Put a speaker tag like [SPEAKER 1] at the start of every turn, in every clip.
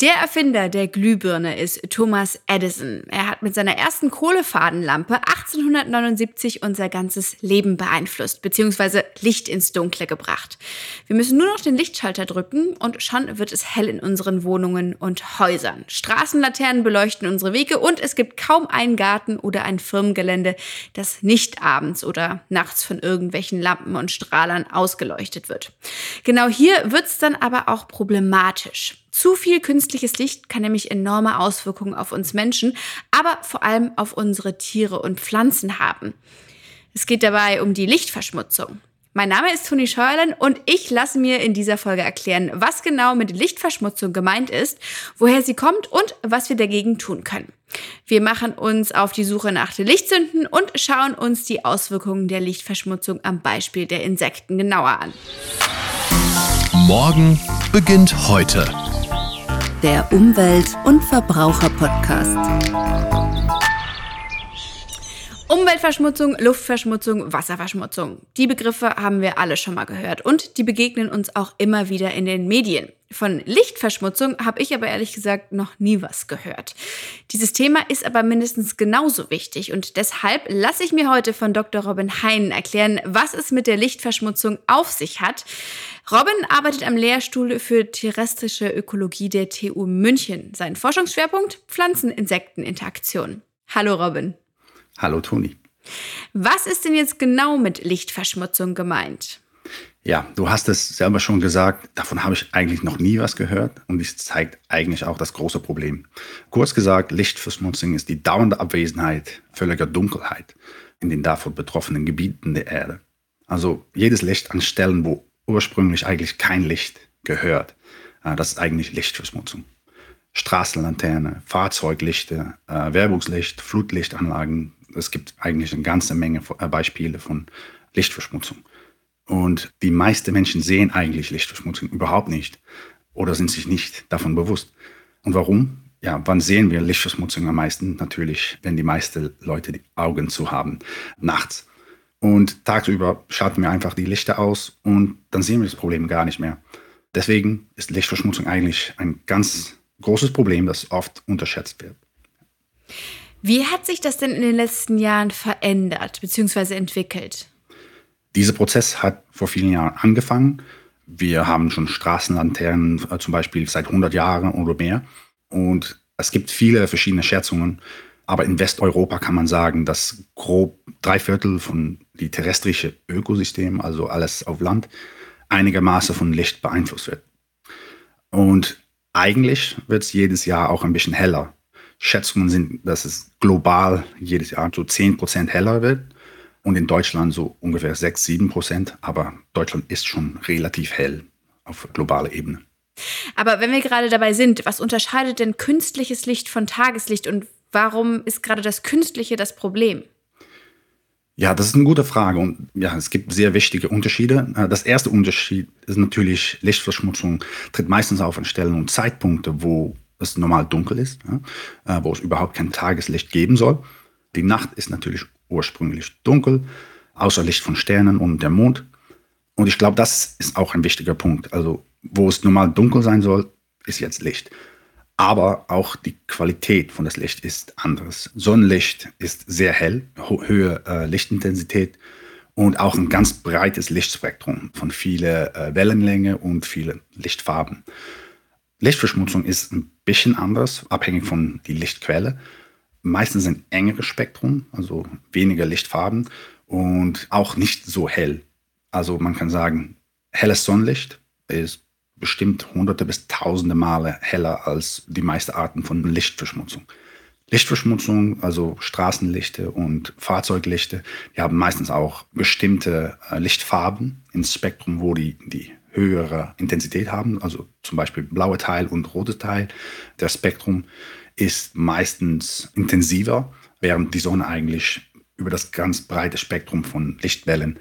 [SPEAKER 1] Der Erfinder der Glühbirne ist Thomas Edison. Er hat mit seiner ersten Kohlefadenlampe 1879 unser ganzes Leben beeinflusst, beziehungsweise Licht ins Dunkle gebracht. Wir müssen nur noch den Lichtschalter drücken und schon wird es hell in unseren Wohnungen und Häusern. Straßenlaternen beleuchten unsere Wege und es gibt kaum einen Garten oder ein Firmengelände, das nicht abends oder nachts von irgendwelchen Lampen und Strahlern ausgeleuchtet wird. Genau hier wird es dann aber auch problematisch. Zu viel künstliches Licht kann nämlich enorme Auswirkungen auf uns Menschen, aber vor allem auf unsere Tiere und Pflanzen haben. Es geht dabei um die Lichtverschmutzung. Mein Name ist Toni Scheuerlen und ich lasse mir in dieser Folge erklären, was genau mit Lichtverschmutzung gemeint ist, woher sie kommt und was wir dagegen tun können. Wir machen uns auf die Suche nach den Lichtsünden und schauen uns die Auswirkungen der Lichtverschmutzung am Beispiel der Insekten genauer an.
[SPEAKER 2] Morgen beginnt heute
[SPEAKER 3] der Umwelt- und Verbraucher-Podcast.
[SPEAKER 1] Umweltverschmutzung, Luftverschmutzung, Wasserverschmutzung. Die Begriffe haben wir alle schon mal gehört und die begegnen uns auch immer wieder in den Medien. Von Lichtverschmutzung habe ich aber ehrlich gesagt noch nie was gehört. Dieses Thema ist aber mindestens genauso wichtig und deshalb lasse ich mir heute von Dr. Robin Heinen erklären, was es mit der Lichtverschmutzung auf sich hat. Robin arbeitet am Lehrstuhl für terrestrische Ökologie der TU München. Sein Forschungsschwerpunkt Pflanzen-Insekten-Interaktion. Hallo Robin.
[SPEAKER 4] Hallo Toni.
[SPEAKER 1] Was ist denn jetzt genau mit Lichtverschmutzung gemeint?
[SPEAKER 4] Ja, du hast es selber schon gesagt, davon habe ich eigentlich noch nie was gehört und dies zeigt eigentlich auch das große Problem. Kurz gesagt, Lichtverschmutzung ist die dauernde Abwesenheit völliger Dunkelheit in den davon betroffenen Gebieten der Erde. Also jedes Licht an Stellen, wo ursprünglich eigentlich kein Licht gehört, äh, das ist eigentlich Lichtverschmutzung. Straßenlaterne, Fahrzeuglichter, äh, Werbungslicht, Flutlichtanlagen, es gibt eigentlich eine ganze Menge äh, Beispiele von Lichtverschmutzung. Und die meisten Menschen sehen eigentlich Lichtverschmutzung überhaupt nicht oder sind sich nicht davon bewusst. Und warum? Ja, wann sehen wir Lichtverschmutzung am meisten? Natürlich, wenn die meisten Leute die Augen zu haben, nachts. Und tagsüber schalten wir einfach die Lichter aus und dann sehen wir das Problem gar nicht mehr. Deswegen ist Lichtverschmutzung eigentlich ein ganz großes Problem, das oft unterschätzt wird.
[SPEAKER 1] Wie hat sich das denn in den letzten Jahren verändert bzw. entwickelt?
[SPEAKER 4] Dieser Prozess hat vor vielen Jahren angefangen. Wir haben schon Straßenlaternen äh, zum Beispiel seit 100 Jahren oder mehr. Und es gibt viele verschiedene Schätzungen. Aber in Westeuropa kann man sagen, dass grob drei Viertel von die terrestrische Ökosystem, also alles auf Land, einigermaßen von Licht beeinflusst wird. Und eigentlich wird es jedes Jahr auch ein bisschen heller. Schätzungen sind, dass es global jedes Jahr so 10 Prozent heller wird und in Deutschland so ungefähr 6, 7 Prozent. Aber Deutschland ist schon relativ hell auf globaler Ebene.
[SPEAKER 1] Aber wenn wir gerade dabei sind, was unterscheidet denn künstliches Licht von Tageslicht und warum ist gerade das Künstliche das Problem?
[SPEAKER 4] Ja, das ist eine gute Frage und ja, es gibt sehr wichtige Unterschiede. Äh, das erste Unterschied ist natürlich, Lichtverschmutzung tritt meistens auf an Stellen und Zeitpunkte, wo es normal dunkel ist, ja, äh, wo es überhaupt kein Tageslicht geben soll. Die Nacht ist natürlich ursprünglich dunkel, außer Licht von Sternen und der Mond. Und ich glaube, das ist auch ein wichtiger Punkt. Also, wo es normal dunkel sein soll, ist jetzt Licht. Aber auch die Qualität von das Licht ist anders. Sonnenlicht ist sehr hell, höhere äh, Lichtintensität und auch ein ganz breites Lichtspektrum von vielen äh, Wellenlänge und vielen Lichtfarben. Lichtverschmutzung ist ein bisschen anders, abhängig von der Lichtquelle. Meistens ein engeres Spektrum, also weniger Lichtfarben und auch nicht so hell. Also man kann sagen, helles Sonnenlicht ist bestimmt hunderte bis tausende Male heller als die meisten Arten von Lichtverschmutzung. Lichtverschmutzung, also Straßenlichte und Fahrzeuglichte, die haben meistens auch bestimmte äh, Lichtfarben ins Spektrum, wo die, die höhere Intensität haben, also zum Beispiel blaue Teil und rote Teil. Der Spektrum ist meistens intensiver, während die Sonne eigentlich über das ganz breite Spektrum von Lichtwellen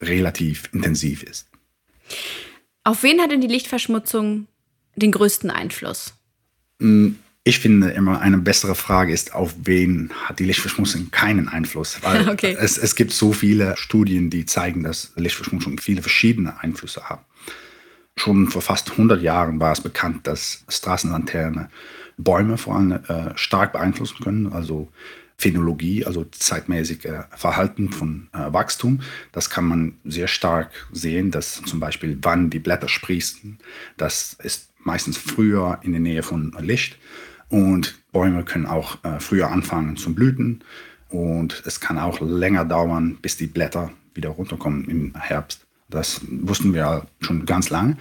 [SPEAKER 4] relativ intensiv ist.
[SPEAKER 1] Auf wen hat denn die Lichtverschmutzung den größten Einfluss?
[SPEAKER 4] Hm, ich finde immer eine bessere Frage ist, auf wen hat die Lichtverschmutzung keinen Einfluss? Weil okay. es, es gibt so viele Studien, die zeigen, dass Lichtverschmutzung viele verschiedene Einflüsse haben. Schon vor fast 100 Jahren war es bekannt, dass Straßenlaterne Bäume vor allem äh, stark beeinflussen können, also Phänologie, also zeitmäßige Verhalten von äh, Wachstum. Das kann man sehr stark sehen, dass zum Beispiel, wann die Blätter sprießen, das ist meistens früher in der Nähe von Licht. Und Bäume können auch äh, früher anfangen zu blüten. Und es kann auch länger dauern, bis die Blätter wieder runterkommen im Herbst. Das wussten wir schon ganz lange.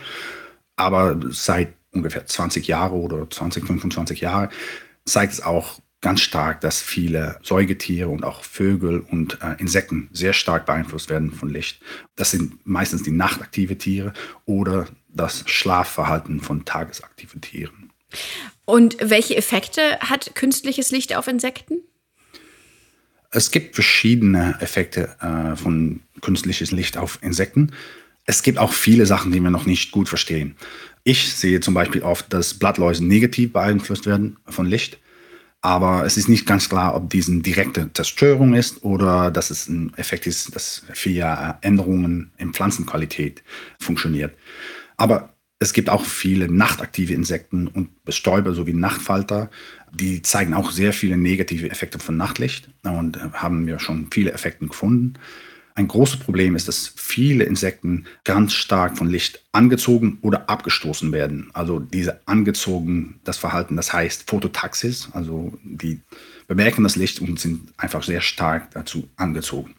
[SPEAKER 4] Aber seit ungefähr 20 Jahren oder 20, 25 Jahren zeigt es auch ganz stark, dass viele Säugetiere und auch Vögel und äh, Insekten sehr stark beeinflusst werden von Licht. Das sind meistens die nachtaktive Tiere oder das Schlafverhalten von tagesaktiven Tieren.
[SPEAKER 1] Und welche Effekte hat künstliches Licht auf Insekten?
[SPEAKER 4] Es gibt verschiedene Effekte äh, von künstliches Licht auf Insekten. Es gibt auch viele Sachen, die wir noch nicht gut verstehen. Ich sehe zum Beispiel oft, dass Blattläuse negativ beeinflusst werden von Licht. Aber es ist nicht ganz klar, ob dies eine direkte Zerstörung ist oder dass es ein Effekt ist, das via Änderungen in Pflanzenqualität funktioniert. Aber es gibt auch viele nachtaktive Insekten und Bestäuber sowie Nachtfalter, die zeigen auch sehr viele negative Effekte von Nachtlicht und haben wir schon viele Effekte gefunden. Ein großes Problem ist, dass viele Insekten ganz stark von Licht angezogen oder abgestoßen werden. Also diese angezogen, das Verhalten, das heißt Phototaxis, also die bemerken das Licht und sind einfach sehr stark dazu angezogen.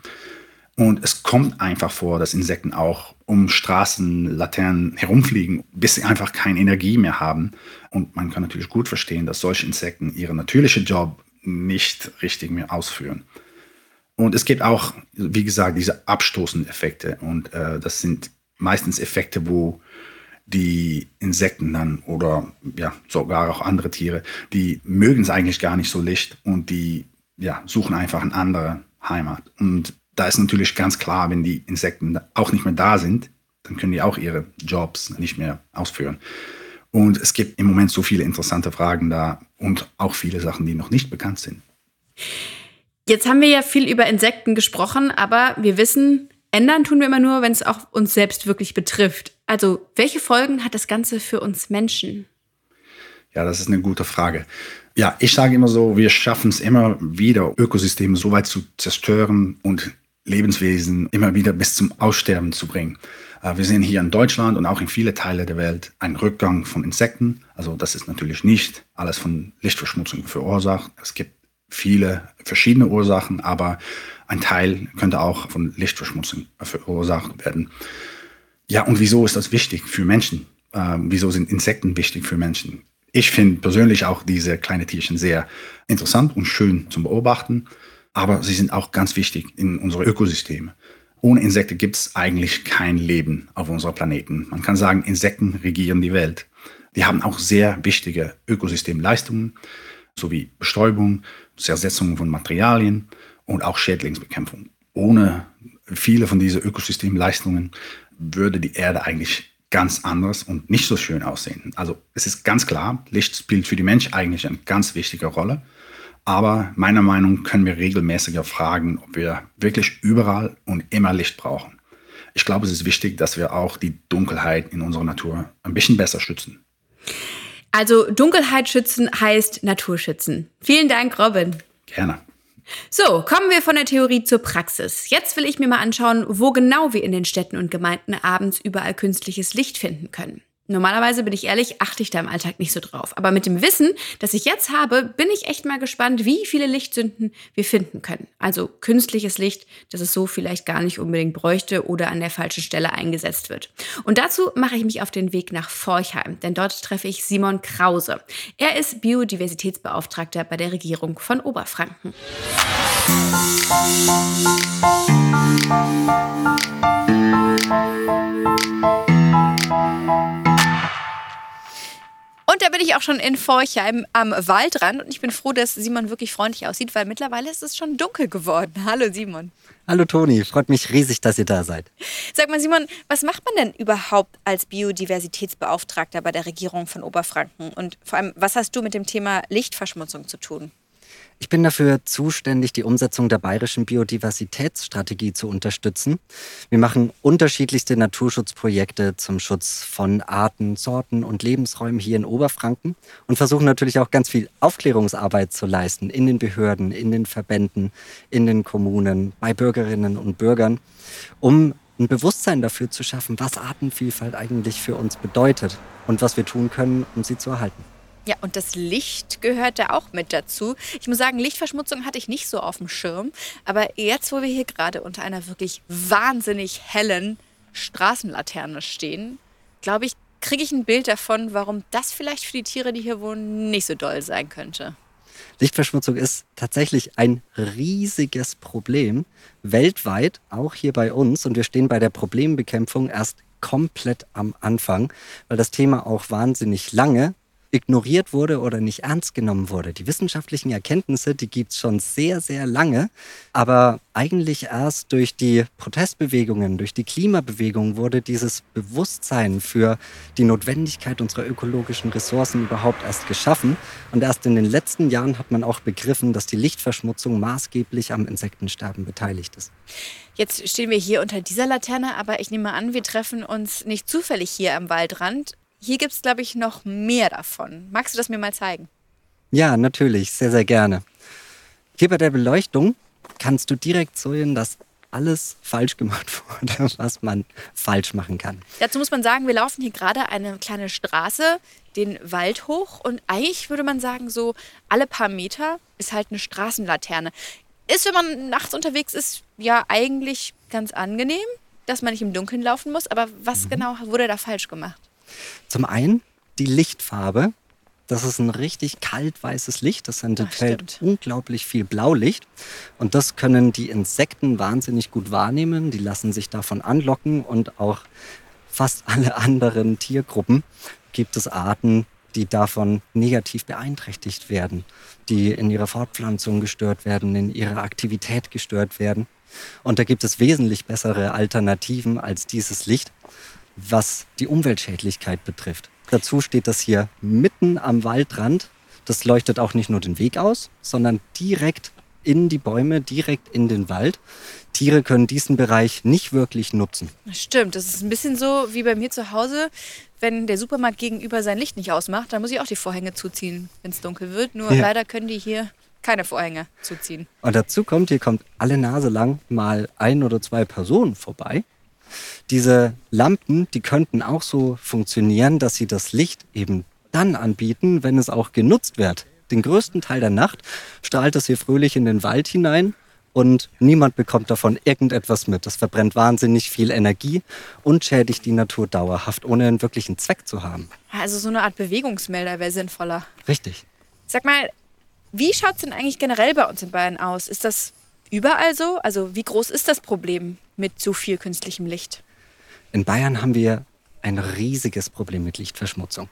[SPEAKER 4] Und es kommt einfach vor, dass Insekten auch um Straßenlaternen herumfliegen, bis sie einfach keine Energie mehr haben. Und man kann natürlich gut verstehen, dass solche Insekten ihren natürlichen Job nicht richtig mehr ausführen. Und es gibt auch, wie gesagt, diese abstoßenden Effekte. Und äh, das sind meistens Effekte, wo die Insekten dann oder ja, sogar auch andere Tiere, die mögen es eigentlich gar nicht so Licht und die ja, suchen einfach eine andere Heimat. Und da ist natürlich ganz klar, wenn die Insekten auch nicht mehr da sind, dann können die auch ihre Jobs nicht mehr ausführen. Und es gibt im Moment so viele interessante Fragen da und auch viele Sachen, die noch nicht bekannt sind.
[SPEAKER 1] Jetzt haben wir ja viel über Insekten gesprochen, aber wir wissen, ändern tun wir immer nur, wenn es auch uns selbst wirklich betrifft. Also, welche Folgen hat das Ganze für uns Menschen?
[SPEAKER 4] Ja, das ist eine gute Frage. Ja, ich sage immer so, wir schaffen es immer wieder, Ökosysteme so weit zu zerstören und Lebenswesen immer wieder bis zum Aussterben zu bringen. Äh, wir sehen hier in Deutschland und auch in viele Teile der Welt einen Rückgang von Insekten. Also das ist natürlich nicht alles von Lichtverschmutzung verursacht. Es gibt viele verschiedene Ursachen, aber ein Teil könnte auch von Lichtverschmutzung verursacht werden. Ja, und wieso ist das wichtig für Menschen? Äh, wieso sind Insekten wichtig für Menschen? Ich finde persönlich auch diese kleinen Tierchen sehr interessant und schön zum Beobachten, aber sie sind auch ganz wichtig in unsere Ökosysteme. Ohne Insekten gibt es eigentlich kein Leben auf unserem Planeten. Man kann sagen, Insekten regieren die Welt. Die haben auch sehr wichtige Ökosystemleistungen, sowie Bestäubung, Zersetzung von Materialien und auch Schädlingsbekämpfung. Ohne viele von diesen Ökosystemleistungen würde die Erde eigentlich ganz anders und nicht so schön aussehen. Also es ist ganz klar, Licht spielt für die Menschen eigentlich eine ganz wichtige Rolle. Aber meiner Meinung nach können wir regelmäßiger fragen, ob wir wirklich überall und immer Licht brauchen. Ich glaube, es ist wichtig, dass wir auch die Dunkelheit in unserer Natur ein bisschen besser schützen.
[SPEAKER 1] Also Dunkelheit schützen heißt Natur schützen. Vielen Dank, Robin.
[SPEAKER 4] Gerne.
[SPEAKER 1] So, kommen wir von der Theorie zur Praxis. Jetzt will ich mir mal anschauen, wo genau wir in den Städten und Gemeinden abends überall künstliches Licht finden können. Normalerweise bin ich ehrlich, achte ich da im Alltag nicht so drauf. Aber mit dem Wissen, das ich jetzt habe, bin ich echt mal gespannt, wie viele Lichtsünden wir finden können. Also künstliches Licht, das es so vielleicht gar nicht unbedingt bräuchte oder an der falschen Stelle eingesetzt wird. Und dazu mache ich mich auf den Weg nach Forchheim, denn dort treffe ich Simon Krause. Er ist Biodiversitätsbeauftragter bei der Regierung von Oberfranken. Und da bin ich auch schon in Forchheim am Waldrand und ich bin froh, dass Simon wirklich freundlich aussieht, weil mittlerweile ist es schon dunkel geworden. Hallo Simon.
[SPEAKER 2] Hallo Toni, freut mich riesig, dass ihr da seid.
[SPEAKER 1] Sag mal Simon, was macht man denn überhaupt als Biodiversitätsbeauftragter bei der Regierung von Oberfranken? Und vor allem, was hast du mit dem Thema Lichtverschmutzung zu tun?
[SPEAKER 2] Ich bin dafür zuständig, die Umsetzung der bayerischen Biodiversitätsstrategie zu unterstützen. Wir machen unterschiedlichste Naturschutzprojekte zum Schutz von Arten, Sorten und Lebensräumen hier in Oberfranken und versuchen natürlich auch ganz viel Aufklärungsarbeit zu leisten in den Behörden, in den Verbänden, in den Kommunen, bei Bürgerinnen und Bürgern, um ein Bewusstsein dafür zu schaffen, was Artenvielfalt eigentlich für uns bedeutet und was wir tun können, um sie zu erhalten.
[SPEAKER 1] Ja, und das Licht gehört da auch mit dazu. Ich muss sagen, Lichtverschmutzung hatte ich nicht so auf dem Schirm. Aber jetzt, wo wir hier gerade unter einer wirklich wahnsinnig hellen Straßenlaterne stehen, glaube ich, kriege ich ein Bild davon, warum das vielleicht für die Tiere, die hier wohnen, nicht so doll sein könnte.
[SPEAKER 2] Lichtverschmutzung ist tatsächlich ein riesiges Problem, weltweit, auch hier bei uns. Und wir stehen bei der Problembekämpfung erst komplett am Anfang, weil das Thema auch wahnsinnig lange ignoriert wurde oder nicht ernst genommen wurde. Die wissenschaftlichen Erkenntnisse, die gibt es schon sehr, sehr lange, aber eigentlich erst durch die Protestbewegungen, durch die Klimabewegung wurde dieses Bewusstsein für die Notwendigkeit unserer ökologischen Ressourcen überhaupt erst geschaffen. Und erst in den letzten Jahren hat man auch begriffen, dass die Lichtverschmutzung maßgeblich am Insektensterben beteiligt ist.
[SPEAKER 1] Jetzt stehen wir hier unter dieser Laterne, aber ich nehme an, wir treffen uns nicht zufällig hier am Waldrand. Hier gibt es, glaube ich, noch mehr davon. Magst du das mir mal zeigen?
[SPEAKER 2] Ja, natürlich, sehr, sehr gerne. Hier bei der Beleuchtung kannst du direkt sehen, dass alles falsch gemacht wurde, was man falsch machen kann.
[SPEAKER 1] Dazu muss man sagen, wir laufen hier gerade eine kleine Straße, den Wald hoch und eigentlich würde man sagen, so alle paar Meter ist halt eine Straßenlaterne. Ist, wenn man nachts unterwegs ist, ja eigentlich ganz angenehm, dass man nicht im Dunkeln laufen muss. Aber was mhm. genau wurde da falsch gemacht?
[SPEAKER 2] Zum einen die Lichtfarbe. Das ist ein richtig kaltweißes Licht. Das enthält unglaublich viel Blaulicht. Und das können die Insekten wahnsinnig gut wahrnehmen. Die lassen sich davon anlocken. Und auch fast alle anderen Tiergruppen gibt es Arten, die davon negativ beeinträchtigt werden, die in ihrer Fortpflanzung gestört werden, in ihrer Aktivität gestört werden. Und da gibt es wesentlich bessere Alternativen als dieses Licht was die Umweltschädlichkeit betrifft. Dazu steht das hier mitten am Waldrand. Das leuchtet auch nicht nur den Weg aus, sondern direkt in die Bäume, direkt in den Wald. Tiere können diesen Bereich nicht wirklich nutzen.
[SPEAKER 1] Stimmt, das ist ein bisschen so wie bei mir zu Hause. Wenn der Supermarkt gegenüber sein Licht nicht ausmacht, dann muss ich auch die Vorhänge zuziehen, wenn es dunkel wird. Nur ja. leider können die hier keine Vorhänge zuziehen.
[SPEAKER 2] Und dazu kommt, hier kommt alle Nase lang mal ein oder zwei Personen vorbei. Diese Lampen, die könnten auch so funktionieren, dass sie das Licht eben dann anbieten, wenn es auch genutzt wird. Den größten Teil der Nacht strahlt es hier fröhlich in den Wald hinein und niemand bekommt davon irgendetwas mit. Das verbrennt wahnsinnig viel Energie und schädigt die Natur dauerhaft, ohne einen wirklichen Zweck zu haben.
[SPEAKER 1] Also so eine Art Bewegungsmelder wäre sinnvoller.
[SPEAKER 2] Richtig.
[SPEAKER 1] Sag mal, wie schaut es denn eigentlich generell bei uns in Bayern aus? Ist das überall so? Also wie groß ist das Problem mit zu viel künstlichem Licht?
[SPEAKER 2] In Bayern haben wir ein riesiges Problem mit Lichtverschmutzung.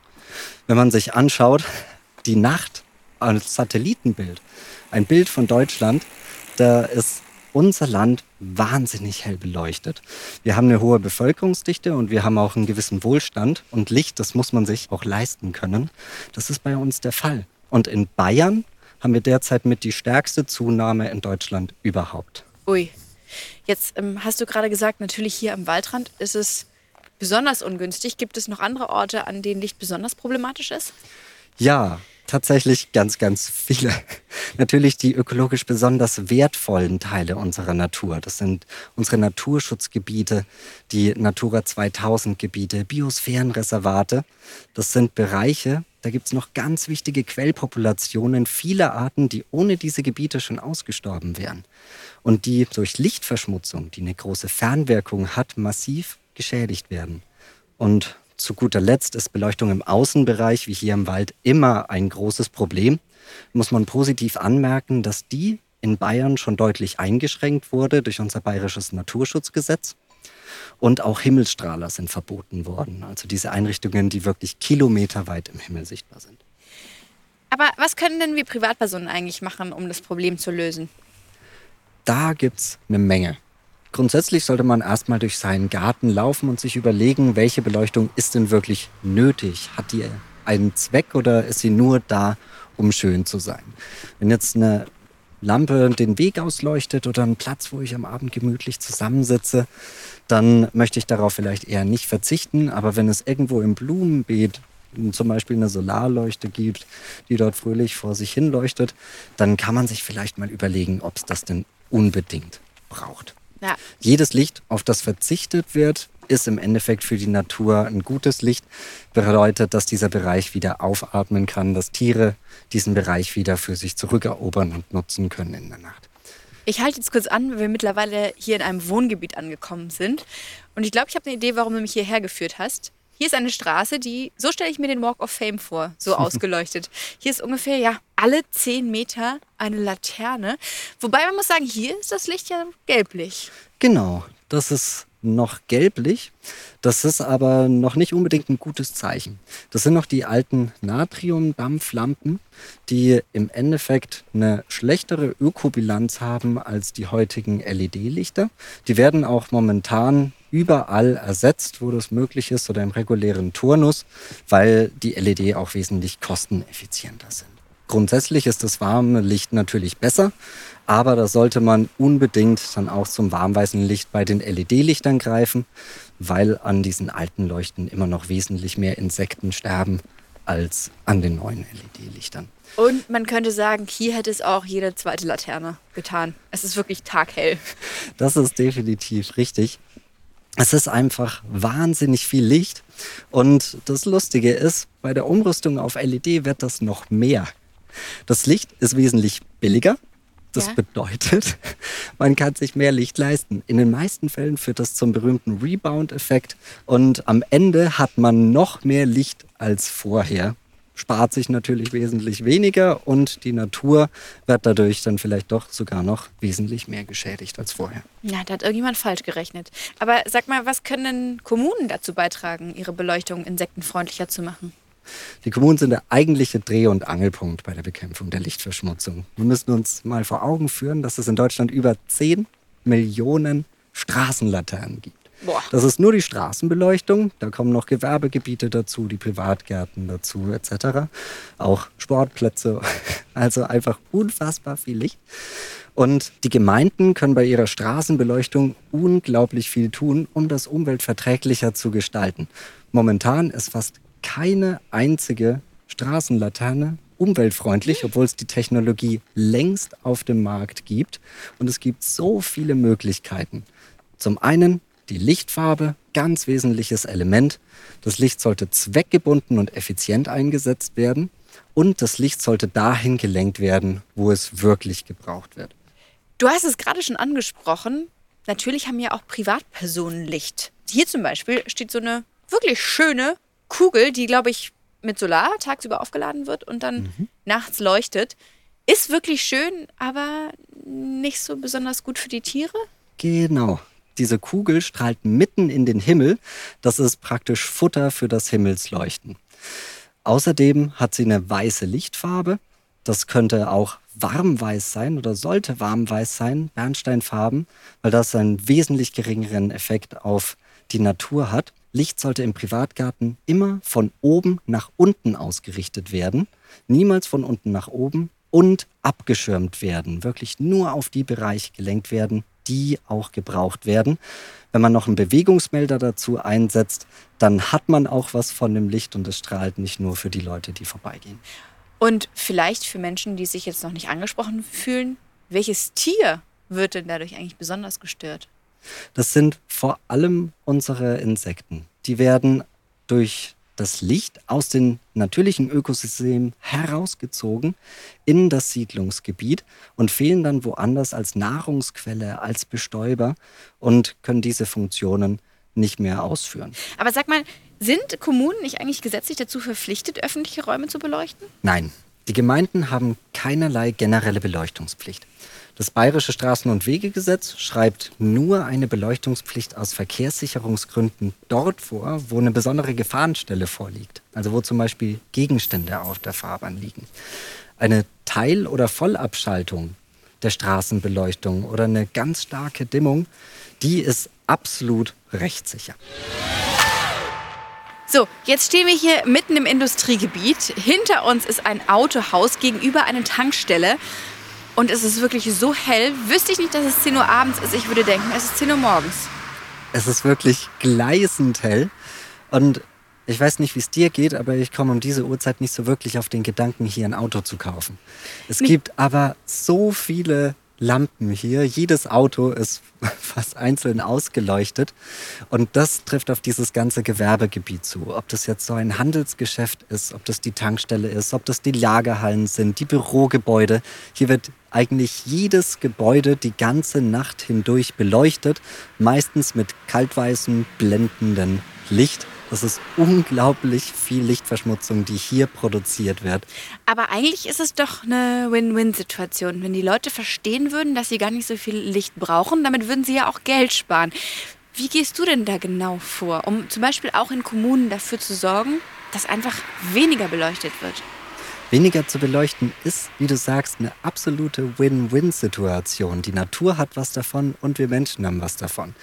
[SPEAKER 2] Wenn man sich anschaut, die Nacht als Satellitenbild, ein Bild von Deutschland, da ist unser Land wahnsinnig hell beleuchtet. Wir haben eine hohe Bevölkerungsdichte und wir haben auch einen gewissen Wohlstand und Licht, das muss man sich auch leisten können. Das ist bei uns der Fall. Und in Bayern haben wir derzeit mit die stärkste Zunahme in Deutschland überhaupt.
[SPEAKER 1] Ui. Jetzt ähm, hast du gerade gesagt, natürlich hier am Waldrand ist es besonders ungünstig. Gibt es noch andere Orte, an denen Licht besonders problematisch ist?
[SPEAKER 2] Ja, tatsächlich ganz, ganz viele. Natürlich die ökologisch besonders wertvollen Teile unserer Natur. Das sind unsere Naturschutzgebiete, die Natura 2000 Gebiete, Biosphärenreservate. Das sind Bereiche, da gibt es noch ganz wichtige Quellpopulationen vieler Arten, die ohne diese Gebiete schon ausgestorben wären. Und die durch Lichtverschmutzung, die eine große Fernwirkung hat, massiv geschädigt werden. Und zu guter Letzt ist Beleuchtung im Außenbereich, wie hier im Wald, immer ein großes Problem. Muss man positiv anmerken, dass die in Bayern schon deutlich eingeschränkt wurde durch unser bayerisches Naturschutzgesetz. Und auch Himmelsstrahler sind verboten worden. Also diese Einrichtungen, die wirklich kilometerweit im Himmel sichtbar sind.
[SPEAKER 1] Aber was können denn wir Privatpersonen eigentlich machen, um das Problem zu lösen?
[SPEAKER 2] Da gibt es eine Menge. Grundsätzlich sollte man erstmal durch seinen Garten laufen und sich überlegen, welche Beleuchtung ist denn wirklich nötig? Hat die einen Zweck oder ist sie nur da, um schön zu sein? Wenn jetzt eine Lampe den Weg ausleuchtet oder einen Platz, wo ich am Abend gemütlich zusammensitze, dann möchte ich darauf vielleicht eher nicht verzichten. Aber wenn es irgendwo im Blumenbeet zum Beispiel eine Solarleuchte gibt, die dort fröhlich vor sich hin leuchtet, dann kann man sich vielleicht mal überlegen, ob es das denn unbedingt braucht. Ja. Jedes Licht, auf das verzichtet wird, ist im Endeffekt für die Natur ein gutes Licht. Bedeutet, dass dieser Bereich wieder aufatmen kann, dass Tiere diesen Bereich wieder für sich zurückerobern und nutzen können in der Nacht.
[SPEAKER 1] Ich halte jetzt kurz an, weil wir mittlerweile hier in einem Wohngebiet angekommen sind. Und ich glaube, ich habe eine Idee, warum du mich hierher geführt hast. Hier ist eine Straße, die, so stelle ich mir den Walk of Fame vor, so ausgeleuchtet. Hier ist ungefähr, ja, alle zehn Meter eine Laterne. Wobei man muss sagen, hier ist das Licht ja gelblich.
[SPEAKER 2] Genau, das ist noch gelblich. Das ist aber noch nicht unbedingt ein gutes Zeichen. Das sind noch die alten Natriumdampflampen, die im Endeffekt eine schlechtere Ökobilanz haben als die heutigen LED-Lichter. Die werden auch momentan überall ersetzt, wo das möglich ist oder im regulären Turnus, weil die LED auch wesentlich kosteneffizienter sind. Grundsätzlich ist das warme Licht natürlich besser, aber da sollte man unbedingt dann auch zum warmweißen Licht bei den LED-Lichtern greifen, weil an diesen alten Leuchten immer noch wesentlich mehr Insekten sterben als an den neuen LED-Lichtern.
[SPEAKER 1] Und man könnte sagen, hier hätte es auch jede zweite Laterne getan. Es ist wirklich taghell.
[SPEAKER 2] Das ist definitiv richtig. Es ist einfach wahnsinnig viel Licht. Und das Lustige ist, bei der Umrüstung auf LED wird das noch mehr. Das Licht ist wesentlich billiger. Das ja. bedeutet, man kann sich mehr Licht leisten. In den meisten Fällen führt das zum berühmten Rebound-Effekt. Und am Ende hat man noch mehr Licht als vorher spart sich natürlich wesentlich weniger und die Natur wird dadurch dann vielleicht doch sogar noch wesentlich mehr geschädigt als vorher.
[SPEAKER 1] Ja, da hat irgendjemand falsch gerechnet. Aber sag mal, was können Kommunen dazu beitragen, ihre Beleuchtung insektenfreundlicher zu machen?
[SPEAKER 2] Die Kommunen sind der eigentliche Dreh- und Angelpunkt bei der Bekämpfung der Lichtverschmutzung. Wir müssen uns mal vor Augen führen, dass es in Deutschland über 10 Millionen Straßenlaternen gibt. Boah. Das ist nur die Straßenbeleuchtung. Da kommen noch Gewerbegebiete dazu, die Privatgärten dazu, etc. Auch Sportplätze. Also einfach unfassbar viel Licht. Und die Gemeinden können bei ihrer Straßenbeleuchtung unglaublich viel tun, um das umweltverträglicher zu gestalten. Momentan ist fast keine einzige Straßenlaterne umweltfreundlich, obwohl es die Technologie längst auf dem Markt gibt. Und es gibt so viele Möglichkeiten. Zum einen die Lichtfarbe, ganz wesentliches Element. Das Licht sollte zweckgebunden und effizient eingesetzt werden und das Licht sollte dahin gelenkt werden, wo es wirklich gebraucht wird.
[SPEAKER 1] Du hast es gerade schon angesprochen. Natürlich haben ja auch Privatpersonen Licht. Hier zum Beispiel steht so eine wirklich schöne Kugel, die, glaube ich, mit Solar tagsüber aufgeladen wird und dann mhm. nachts leuchtet. Ist wirklich schön, aber nicht so besonders gut für die Tiere?
[SPEAKER 2] Genau diese Kugel strahlt mitten in den Himmel. Das ist praktisch Futter für das Himmelsleuchten. Außerdem hat sie eine weiße Lichtfarbe. Das könnte auch warmweiß sein oder sollte warmweiß sein, Bernsteinfarben, weil das einen wesentlich geringeren Effekt auf die Natur hat. Licht sollte im Privatgarten immer von oben nach unten ausgerichtet werden, niemals von unten nach oben und abgeschirmt werden, wirklich nur auf die Bereiche gelenkt werden, die auch gebraucht werden. Wenn man noch einen Bewegungsmelder dazu einsetzt, dann hat man auch was von dem Licht und es strahlt nicht nur für die Leute, die vorbeigehen.
[SPEAKER 1] Und vielleicht für Menschen, die sich jetzt noch nicht angesprochen fühlen, welches Tier wird denn dadurch eigentlich besonders gestört?
[SPEAKER 2] Das sind vor allem unsere Insekten. Die werden durch das Licht aus den natürlichen Ökosystemen herausgezogen in das Siedlungsgebiet und fehlen dann woanders als Nahrungsquelle, als Bestäuber und können diese Funktionen nicht mehr ausführen.
[SPEAKER 1] Aber sag mal, sind Kommunen nicht eigentlich gesetzlich dazu verpflichtet, öffentliche Räume zu beleuchten?
[SPEAKER 2] Nein, die Gemeinden haben keinerlei generelle Beleuchtungspflicht. Das Bayerische Straßen- und Wegegesetz schreibt nur eine Beleuchtungspflicht aus Verkehrssicherungsgründen dort vor, wo eine besondere Gefahrenstelle vorliegt. Also wo zum Beispiel Gegenstände auf der Fahrbahn liegen. Eine Teil- oder Vollabschaltung der Straßenbeleuchtung oder eine ganz starke Dimmung, die ist absolut rechtssicher.
[SPEAKER 1] So, jetzt stehen wir hier mitten im Industriegebiet. Hinter uns ist ein Autohaus, gegenüber eine Tankstelle. Und es ist wirklich so hell. Wüsste ich nicht, dass es 10 Uhr abends ist. Ich würde denken, es ist 10 Uhr morgens.
[SPEAKER 2] Es ist wirklich gleißend hell. Und ich weiß nicht, wie es dir geht, aber ich komme um diese Uhrzeit nicht so wirklich auf den Gedanken, hier ein Auto zu kaufen. Es
[SPEAKER 1] Nee.
[SPEAKER 2] gibt aber so viele Lampen hier. Jedes Auto ist fast einzeln ausgeleuchtet. Und das trifft auf dieses ganze Gewerbegebiet zu. Ob das jetzt so ein Handelsgeschäft ist, ob das die Tankstelle ist, ob das die Lagerhallen sind, die Bürogebäude. Hier wird eigentlich jedes Gebäude die ganze Nacht hindurch beleuchtet. Meistens mit kaltweißem, blendenden Licht. Das ist unglaublich viel Lichtverschmutzung, die hier produziert wird.
[SPEAKER 1] Aber eigentlich ist es doch eine Win-Win-Situation. Wenn die Leute verstehen würden, dass sie gar nicht so viel Licht brauchen, damit würden sie ja auch Geld sparen. Wie gehst du denn da genau vor, um zum Beispiel auch in Kommunen dafür zu sorgen, dass einfach weniger beleuchtet wird?
[SPEAKER 2] Weniger zu beleuchten ist, wie du sagst, eine absolute Win-Win-Situation. Die Natur hat was davon und wir Menschen haben was davon.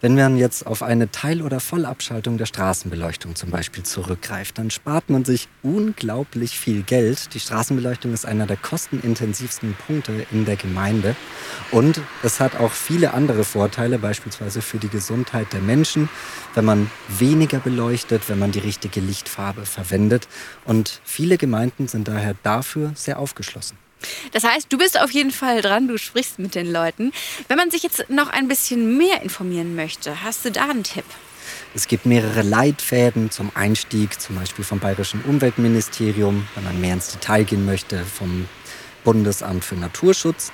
[SPEAKER 2] Wenn man jetzt auf eine Teil- oder Vollabschaltung der Straßenbeleuchtung zum Beispiel zurückgreift, dann spart man sich unglaublich viel Geld. Die Straßenbeleuchtung ist einer der kostenintensivsten Punkte in der Gemeinde und es hat auch viele andere Vorteile, beispielsweise für die Gesundheit der Menschen, wenn man weniger beleuchtet, wenn man die richtige Lichtfarbe verwendet. Und viele Gemeinden sind daher dafür sehr aufgeschlossen.
[SPEAKER 1] Das heißt, du bist auf jeden Fall dran, du sprichst mit den Leuten. Wenn man sich jetzt noch ein bisschen mehr informieren möchte, hast du da einen Tipp?
[SPEAKER 2] Es gibt mehrere Leitfäden zum Einstieg, zum Beispiel vom Bayerischen Umweltministerium, wenn man mehr ins Detail gehen möchte, vom Bundesamt für Naturschutz.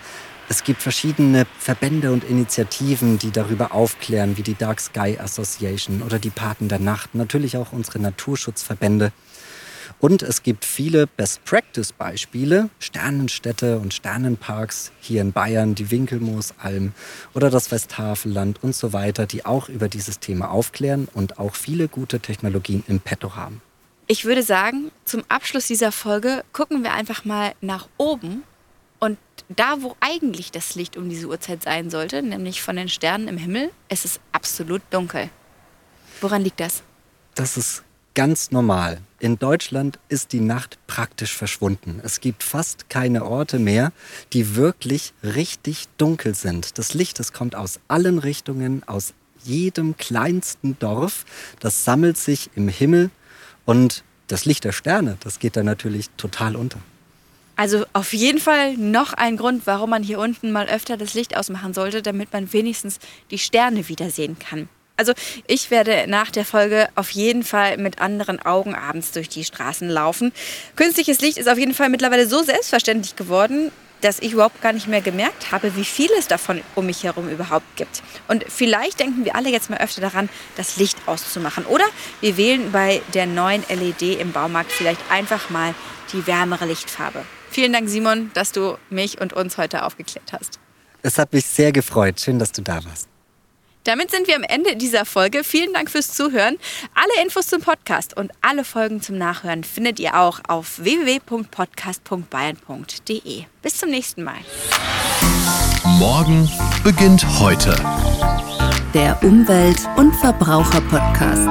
[SPEAKER 2] Es gibt verschiedene Verbände und Initiativen, die darüber aufklären, wie die Dark Sky Association oder die Paten der Nacht, natürlich auch unsere Naturschutzverbände. Und es gibt viele Best-Practice-Beispiele, Sternenstädte und Sternenparks hier in Bayern, die Winkelmoosalm oder das Westhavelland und so weiter, die auch über dieses Thema aufklären und auch viele gute Technologien im Petto haben.
[SPEAKER 1] Ich würde sagen, zum Abschluss dieser Folge gucken wir einfach mal nach oben und da, wo eigentlich das Licht um diese Uhrzeit sein sollte, nämlich von den Sternen im Himmel, es ist absolut dunkel. Woran liegt das?
[SPEAKER 2] Das ist ganz normal. In Deutschland ist die Nacht praktisch verschwunden. Es gibt fast keine Orte mehr, die wirklich richtig dunkel sind. Das Licht, das kommt aus allen Richtungen, aus jedem kleinsten Dorf. Das sammelt sich im Himmel und das Licht der Sterne, das geht dann natürlich total unter.
[SPEAKER 1] Also auf jeden Fall noch ein Grund, warum man hier unten mal öfter das Licht ausmachen sollte, damit man wenigstens die Sterne wiedersehen kann. Also ich werde nach der Folge auf jeden Fall mit anderen Augen abends durch die Straßen laufen. Künstliches Licht ist auf jeden Fall mittlerweile so selbstverständlich geworden, dass ich überhaupt gar nicht mehr gemerkt habe, wie viel es davon um mich herum überhaupt gibt. Und vielleicht denken wir alle jetzt mal öfter daran, das Licht auszumachen. Oder wir wählen bei der neuen LED im Baumarkt vielleicht einfach mal die wärmere Lichtfarbe. Vielen Dank, Simon, dass du mich und uns heute aufgeklärt hast.
[SPEAKER 2] Es hat mich sehr gefreut. Schön, dass du da warst.
[SPEAKER 1] Damit sind wir am Ende dieser Folge. Vielen Dank fürs Zuhören. Alle Infos zum Podcast und alle Folgen zum Nachhören findet ihr auch auf www.podcast.bayern.de. Bis zum nächsten Mal.
[SPEAKER 5] Morgen beginnt heute.
[SPEAKER 3] Der Umwelt- und Verbraucher-Podcast.